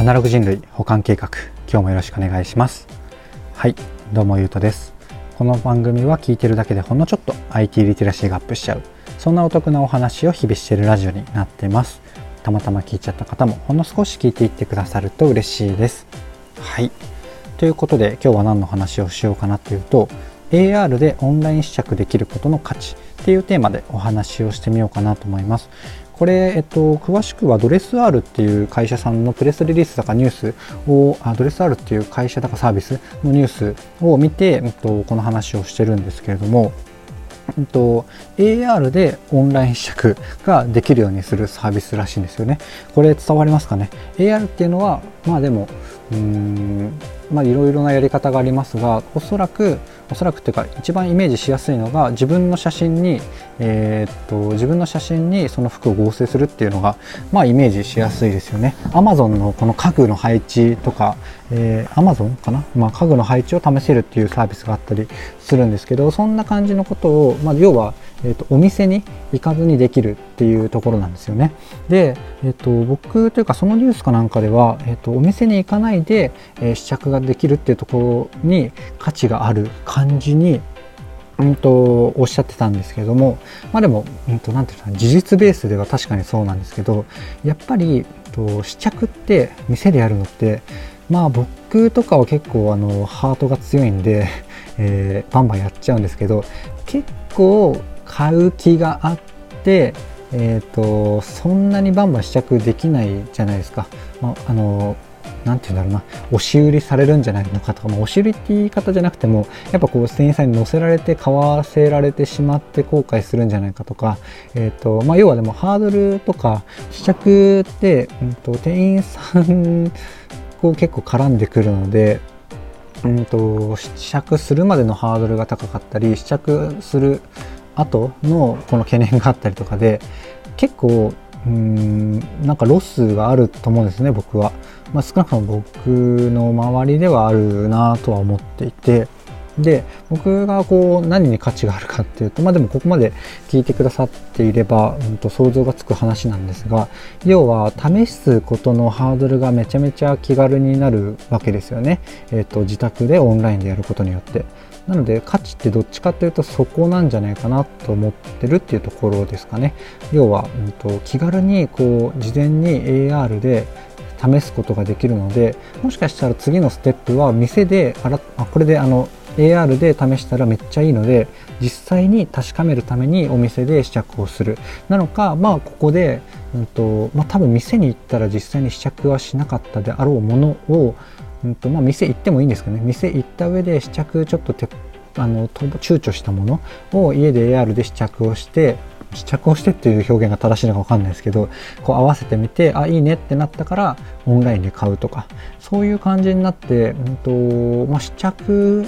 アナログ人類保管計画今日もよろしくお願いします。はいどうもゆうとです。この番組は聞いてるだけでほんのちょっと IT リテラシーがアップしちゃう。そんなお得なお話を日々してるラジオになってます。たまたま聞いちゃった方もほんの少し聞いていってくださると嬉しいです。はい。ということで今日は何の話をしようかなというと AR でオンライン試着できることの価値っていうテーマでお話をしてみようかなと思います。これ、えっと、詳しくはドレス R っていう会社さんのプレスリリースだかニュースをあドレス R っていう会社だかサービスのニュースを見て、えっと、この話をしてるんですけれども、えっと、AR でオンライン試着ができるようにするサービスらしいんですよね。これ伝わりますかね ?AR っていうのは、まあでも、うん、まあいろいろなやり方がありますが、おそらくおそらくっていうか一番イメージしやすいのが自分の写真に、えー、っと自分の写真にその服を合成するっていうのがまあイメージしやすいですよね。Amazon のこの家具の配置とか、えー、Amazon かな、まあ、家具の配置を試せるっていうサービスがあったりするんですけどそんな感じのことを、まあ、要はえーと、お店に行かずにできるっていうところなんですよね。で、えーと、僕というかそのニュースかなんかでは、えーと、お店に行かないで、え、試着ができるっていうところに価値がある感じにうんとおっしゃってたんですけどもまあでも、うんと、なていうか事実ベースでは確かにそうなんですけどやっぱり、と試着って店でやるのってまあ僕とかは結構あのハートが強いんで、えー、バンバンやっちゃうんですけど結構買う気があって、えーと、そんなにバンバン試着できないじゃないですか。まあ、あのなんて言うんだろうな押し売りされるんじゃないのかとか、まあ、押し売りって言い方じゃなくてもやっぱこう店員さんに乗せられて買わせられてしまって後悔するんじゃないかとか、えーとまあ、要はでもハードルとか試着って、うんと、店員さんこう結構絡んでくるのでうんと試着するまでのハードルが高かったり試着する後のこの懸念があったりとかで結構うんなんかロスがあると思うんですね僕は、まあ、少なくとも僕の周りではあるなとは思っていて。で僕がこう何に価値があるかっていうとまあでもここまで聞いてくださっていれば、うん、と想像がつく話なんですが要は試すことのハードルがめちゃめちゃ気軽になるわけですよね、えーと、自宅でオンラインでやることによって。なので価値ってどっちかというとそこなんじゃないかなと思ってるっていうところですかね。要は、うんと気軽にこう事前に AR で試すことができるのでもしかしたら次のステップは店であらあこれであの AR で試したらめっちゃいいので実際に確かめるためにお店で試着をする。なのかまあここで、うんとまあ、多分店に行ったら実際に試着はしなかったであろうものを、うんとまあ、店行ってもいいんですけどね。店行った上で試着ちょっとてあの躊躇したものを家で AR で試着をして試着をしてっていう表現が正しいのか分かんないですけどこう合わせてみてあいいねってなったからオンラインで買うとかそういう感じになって、うんとまあ、試着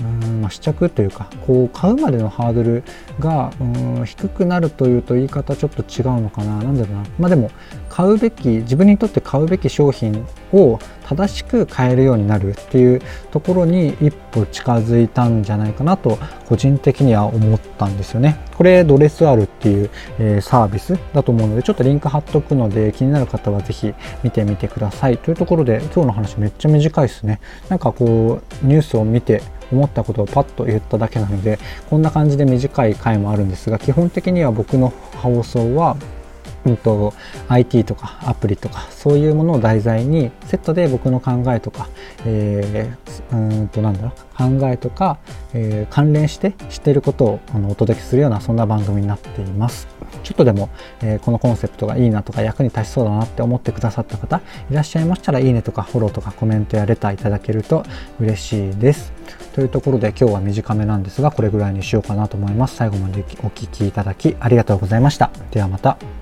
うんまあ、試着というかこう買うまでのハードルがうん低くなるというと言い方ちょっと違うのかな何だろうなまあでも買うべき自分にとって買うべき商品を正しく買えるようになるっていうところに一歩近づいたんじゃないかなと個人的には思ったんですよね。これドレスアルっていう、えー、サービスだと思うのでちょっとリンク貼っとくので気になる方は是非見てみてください。というところで今日の話めっちゃ短いですね。なんかこうニュースを見て思ったことをパッと言っただけなのでこんな感じで短い回もあるんですが基本的には僕の放送はうんと、IT とかアプリとかそういうものを題材にセットで僕の考えとか、えー、うんとなんだろう考えとか、えー、関連して知っていることをあのお届けするようなそんな番組になっています。ちょっとでも、えー、このコンセプトがいいなとか役に立ちそうだなって思ってくださった方いらっしゃいましたらいいねとかフォローとかコメントやレターいただけると嬉しいです。というところで今日は短めなんですがこれぐらいにしようかなと思います。最後までお聴きいただきありがとうございました。ではまた。